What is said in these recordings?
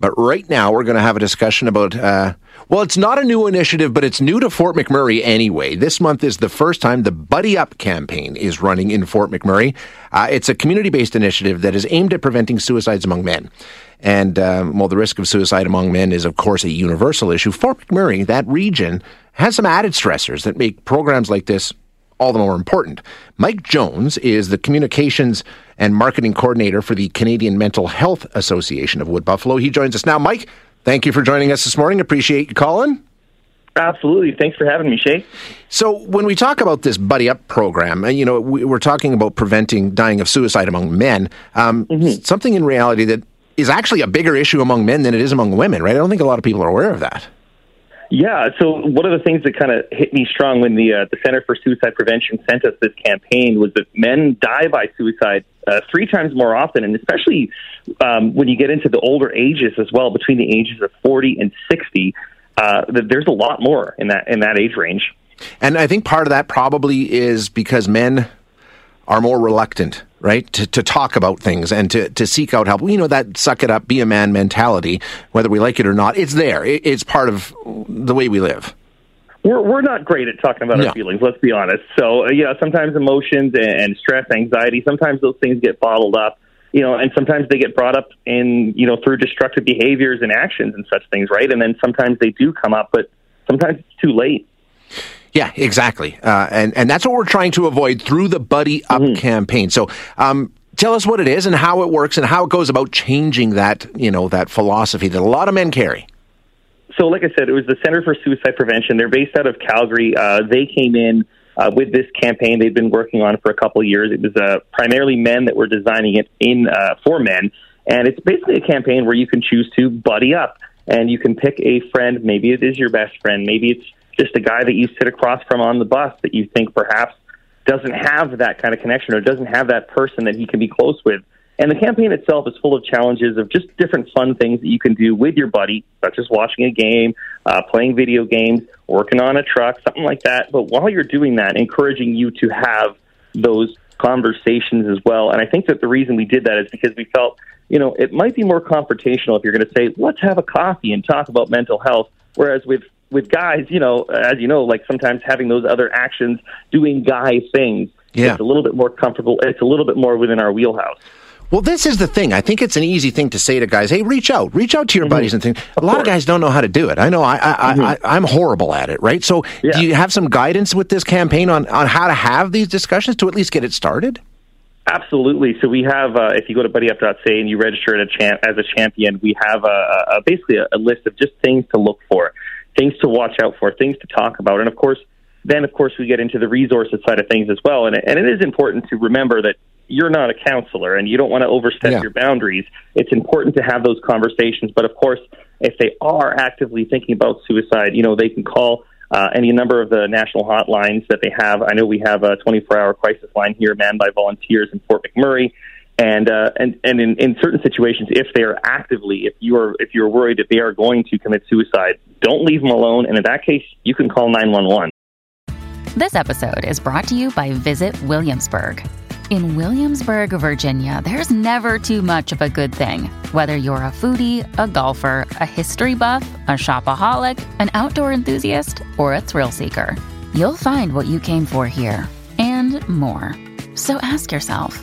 But right now, we're going to have a discussion about, uh, well, it's not a new initiative, but it's new to Fort McMurray anyway. This month is the first time the Buddy Up campaign is running in Fort McMurray. Uh, it's a community based initiative that is aimed at preventing suicides among men. And, um, well, the risk of suicide among men is, of course, a universal issue. Fort McMurray, that region, has some added stressors that make programs like this all the more important. Mike Jones is the communications and marketing coordinator for the Canadian Mental Health Association of Wood Buffalo. He joins us now. Mike, thank you for joining us this morning. Appreciate you calling. Absolutely. Thanks for having me, Shay. So, when we talk about this Buddy Up program, you know, we're talking about preventing dying of suicide among men. Um, mm-hmm. Something in reality that is actually a bigger issue among men than it is among women, right? I don't think a lot of people are aware of that. Yeah. So one of the things that kind of hit me strong when the uh, the Center for Suicide Prevention sent us this campaign was that men die by suicide uh, three times more often, and especially um, when you get into the older ages as well, between the ages of forty and sixty, uh, there's a lot more in that in that age range. And I think part of that probably is because men are more reluctant, right, to, to talk about things and to, to seek out help. You know, that suck it up, be a man mentality, whether we like it or not, it's there. It, it's part of the way we live. We're, we're not great at talking about no. our feelings, let's be honest. So, uh, yeah, sometimes emotions and, and stress, anxiety, sometimes those things get bottled up you know, and sometimes they get brought up in, you know, through destructive behaviors and actions and such things, right? And then sometimes they do come up, but sometimes it's too late. Yeah, exactly, uh, and and that's what we're trying to avoid through the Buddy Up mm-hmm. campaign. So, um, tell us what it is and how it works and how it goes about changing that you know that philosophy that a lot of men carry. So, like I said, it was the Center for Suicide Prevention. They're based out of Calgary. Uh, they came in uh, with this campaign they've been working on for a couple of years. It was uh, primarily men that were designing it in uh, for men, and it's basically a campaign where you can choose to buddy up and you can pick a friend. Maybe it is your best friend. Maybe it's just a guy that you sit across from on the bus that you think perhaps doesn't have that kind of connection or doesn't have that person that he can be close with. And the campaign itself is full of challenges of just different fun things that you can do with your buddy, such as watching a game, uh, playing video games, working on a truck, something like that. But while you're doing that, encouraging you to have those conversations as well. And I think that the reason we did that is because we felt, you know, it might be more confrontational if you're going to say, let's have a coffee and talk about mental health. Whereas with with guys, you know, as you know, like sometimes having those other actions, doing guy things, yeah. it's a little bit more comfortable. It's a little bit more within our wheelhouse. Well, this is the thing. I think it's an easy thing to say to guys, "Hey, reach out, reach out to your mm-hmm. buddies and things." A of lot course. of guys don't know how to do it. I know. I, I, mm-hmm. I, am horrible at it. Right. So, yeah. do you have some guidance with this campaign on on how to have these discussions to at least get it started? Absolutely. So we have, uh, if you go to buddyup.ca and you register as a, champ, as a champion, we have a, a basically a, a list of just things to look for things to watch out for, things to talk about. And of course, then of course we get into the resources side of things as well. And, and it is important to remember that you're not a counselor and you don't want to overstep yeah. your boundaries. It's important to have those conversations. But of course, if they are actively thinking about suicide, you know, they can call uh, any number of the national hotlines that they have. I know we have a 24 hour crisis line here manned by volunteers in Fort McMurray and uh, and and in, in certain situations, if they are actively, if you are if you're worried that they are going to commit suicide, don't leave them alone. And in that case, you can call nine one one. This episode is brought to you by Visit Williamsburg. In Williamsburg, Virginia, there's never too much of a good thing. Whether you're a foodie, a golfer, a history buff, a shopaholic, an outdoor enthusiast, or a thrill seeker, you'll find what you came for here and more. So ask yourself.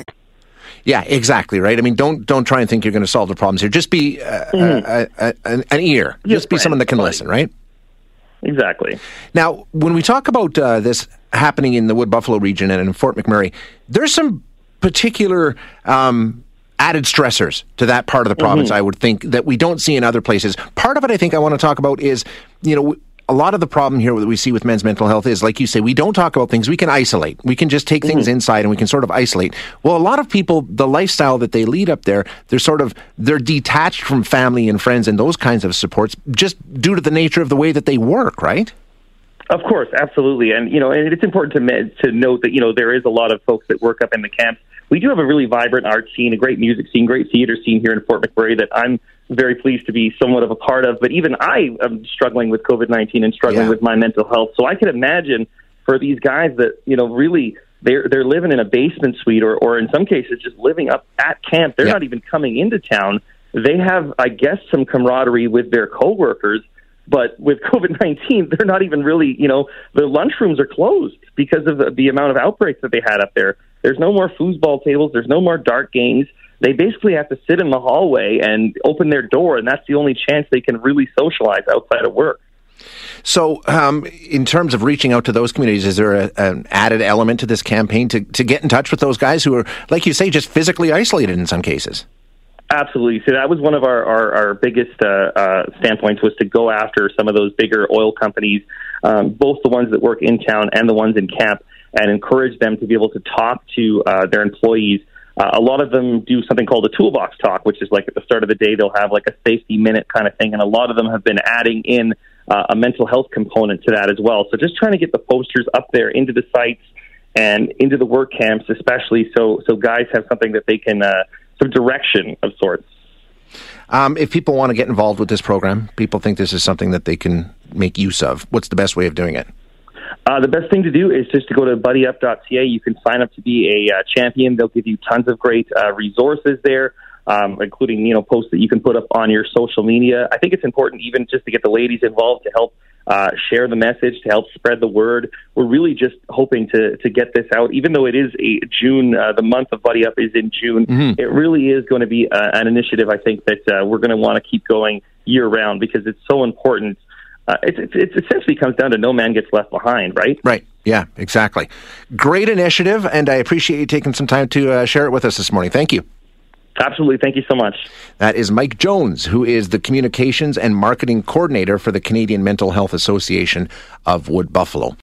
Yeah, exactly right. I mean, don't don't try and think you're going to solve the problems here. Just be uh, mm-hmm. a, a, a, an ear. Just, Just be someone that can listen, right? Exactly. Now, when we talk about uh, this happening in the Wood Buffalo region and in Fort McMurray, there's some particular um, added stressors to that part of the province. Mm-hmm. I would think that we don't see in other places. Part of it, I think, I want to talk about is you know a lot of the problem here that we see with men's mental health is, like you say, we don't talk about things. We can isolate. We can just take things mm-hmm. inside and we can sort of isolate. Well, a lot of people, the lifestyle that they lead up there, they're sort of they're detached from family and friends and those kinds of supports just due to the nature of the way that they work, right? Of course, absolutely, and you know, and it's important to to note that you know there is a lot of folks that work up in the camps. We do have a really vibrant art scene, a great music scene, great theater scene here in Fort McMurray that I'm very pleased to be somewhat of a part of. But even I am struggling with COVID 19 and struggling yeah. with my mental health. So I can imagine for these guys that, you know, really they're they're living in a basement suite or, or in some cases just living up at camp. They're yeah. not even coming into town. They have, I guess, some camaraderie with their coworkers. But with COVID 19, they're not even really, you know, the lunchrooms are closed because of the, the amount of outbreaks that they had up there. There's no more foosball tables. There's no more dart games they basically have to sit in the hallway and open their door, and that's the only chance they can really socialize outside of work. So, um, in terms of reaching out to those communities, is there a, an added element to this campaign to, to get in touch with those guys who are, like you say, just physically isolated in some cases? Absolutely. So that was one of our our, our biggest uh, uh, standpoints was to go after some of those bigger oil companies, um, both the ones that work in town and the ones in camp, and encourage them to be able to talk to uh, their employees uh, a lot of them do something called a toolbox talk, which is like at the start of the day, they'll have like a safety minute kind of thing. And a lot of them have been adding in uh, a mental health component to that as well. So just trying to get the posters up there into the sites and into the work camps, especially so, so guys have something that they can, uh, some direction of sorts. Um, if people want to get involved with this program, people think this is something that they can make use of. What's the best way of doing it? Uh, the best thing to do is just to go to buddyup.ca. You can sign up to be a uh, champion. They'll give you tons of great uh, resources there, um, including you know posts that you can put up on your social media. I think it's important even just to get the ladies involved to help uh, share the message, to help spread the word. We're really just hoping to to get this out, even though it is a June. Uh, the month of Buddy Up is in June. Mm-hmm. It really is going to be uh, an initiative. I think that uh, we're going to want to keep going year round because it's so important uh, it, it, it essentially comes down to no man gets left behind, right? Right. Yeah, exactly. Great initiative, and I appreciate you taking some time to uh, share it with us this morning. Thank you. Absolutely. Thank you so much. That is Mike Jones, who is the communications and marketing coordinator for the Canadian Mental Health Association of Wood Buffalo.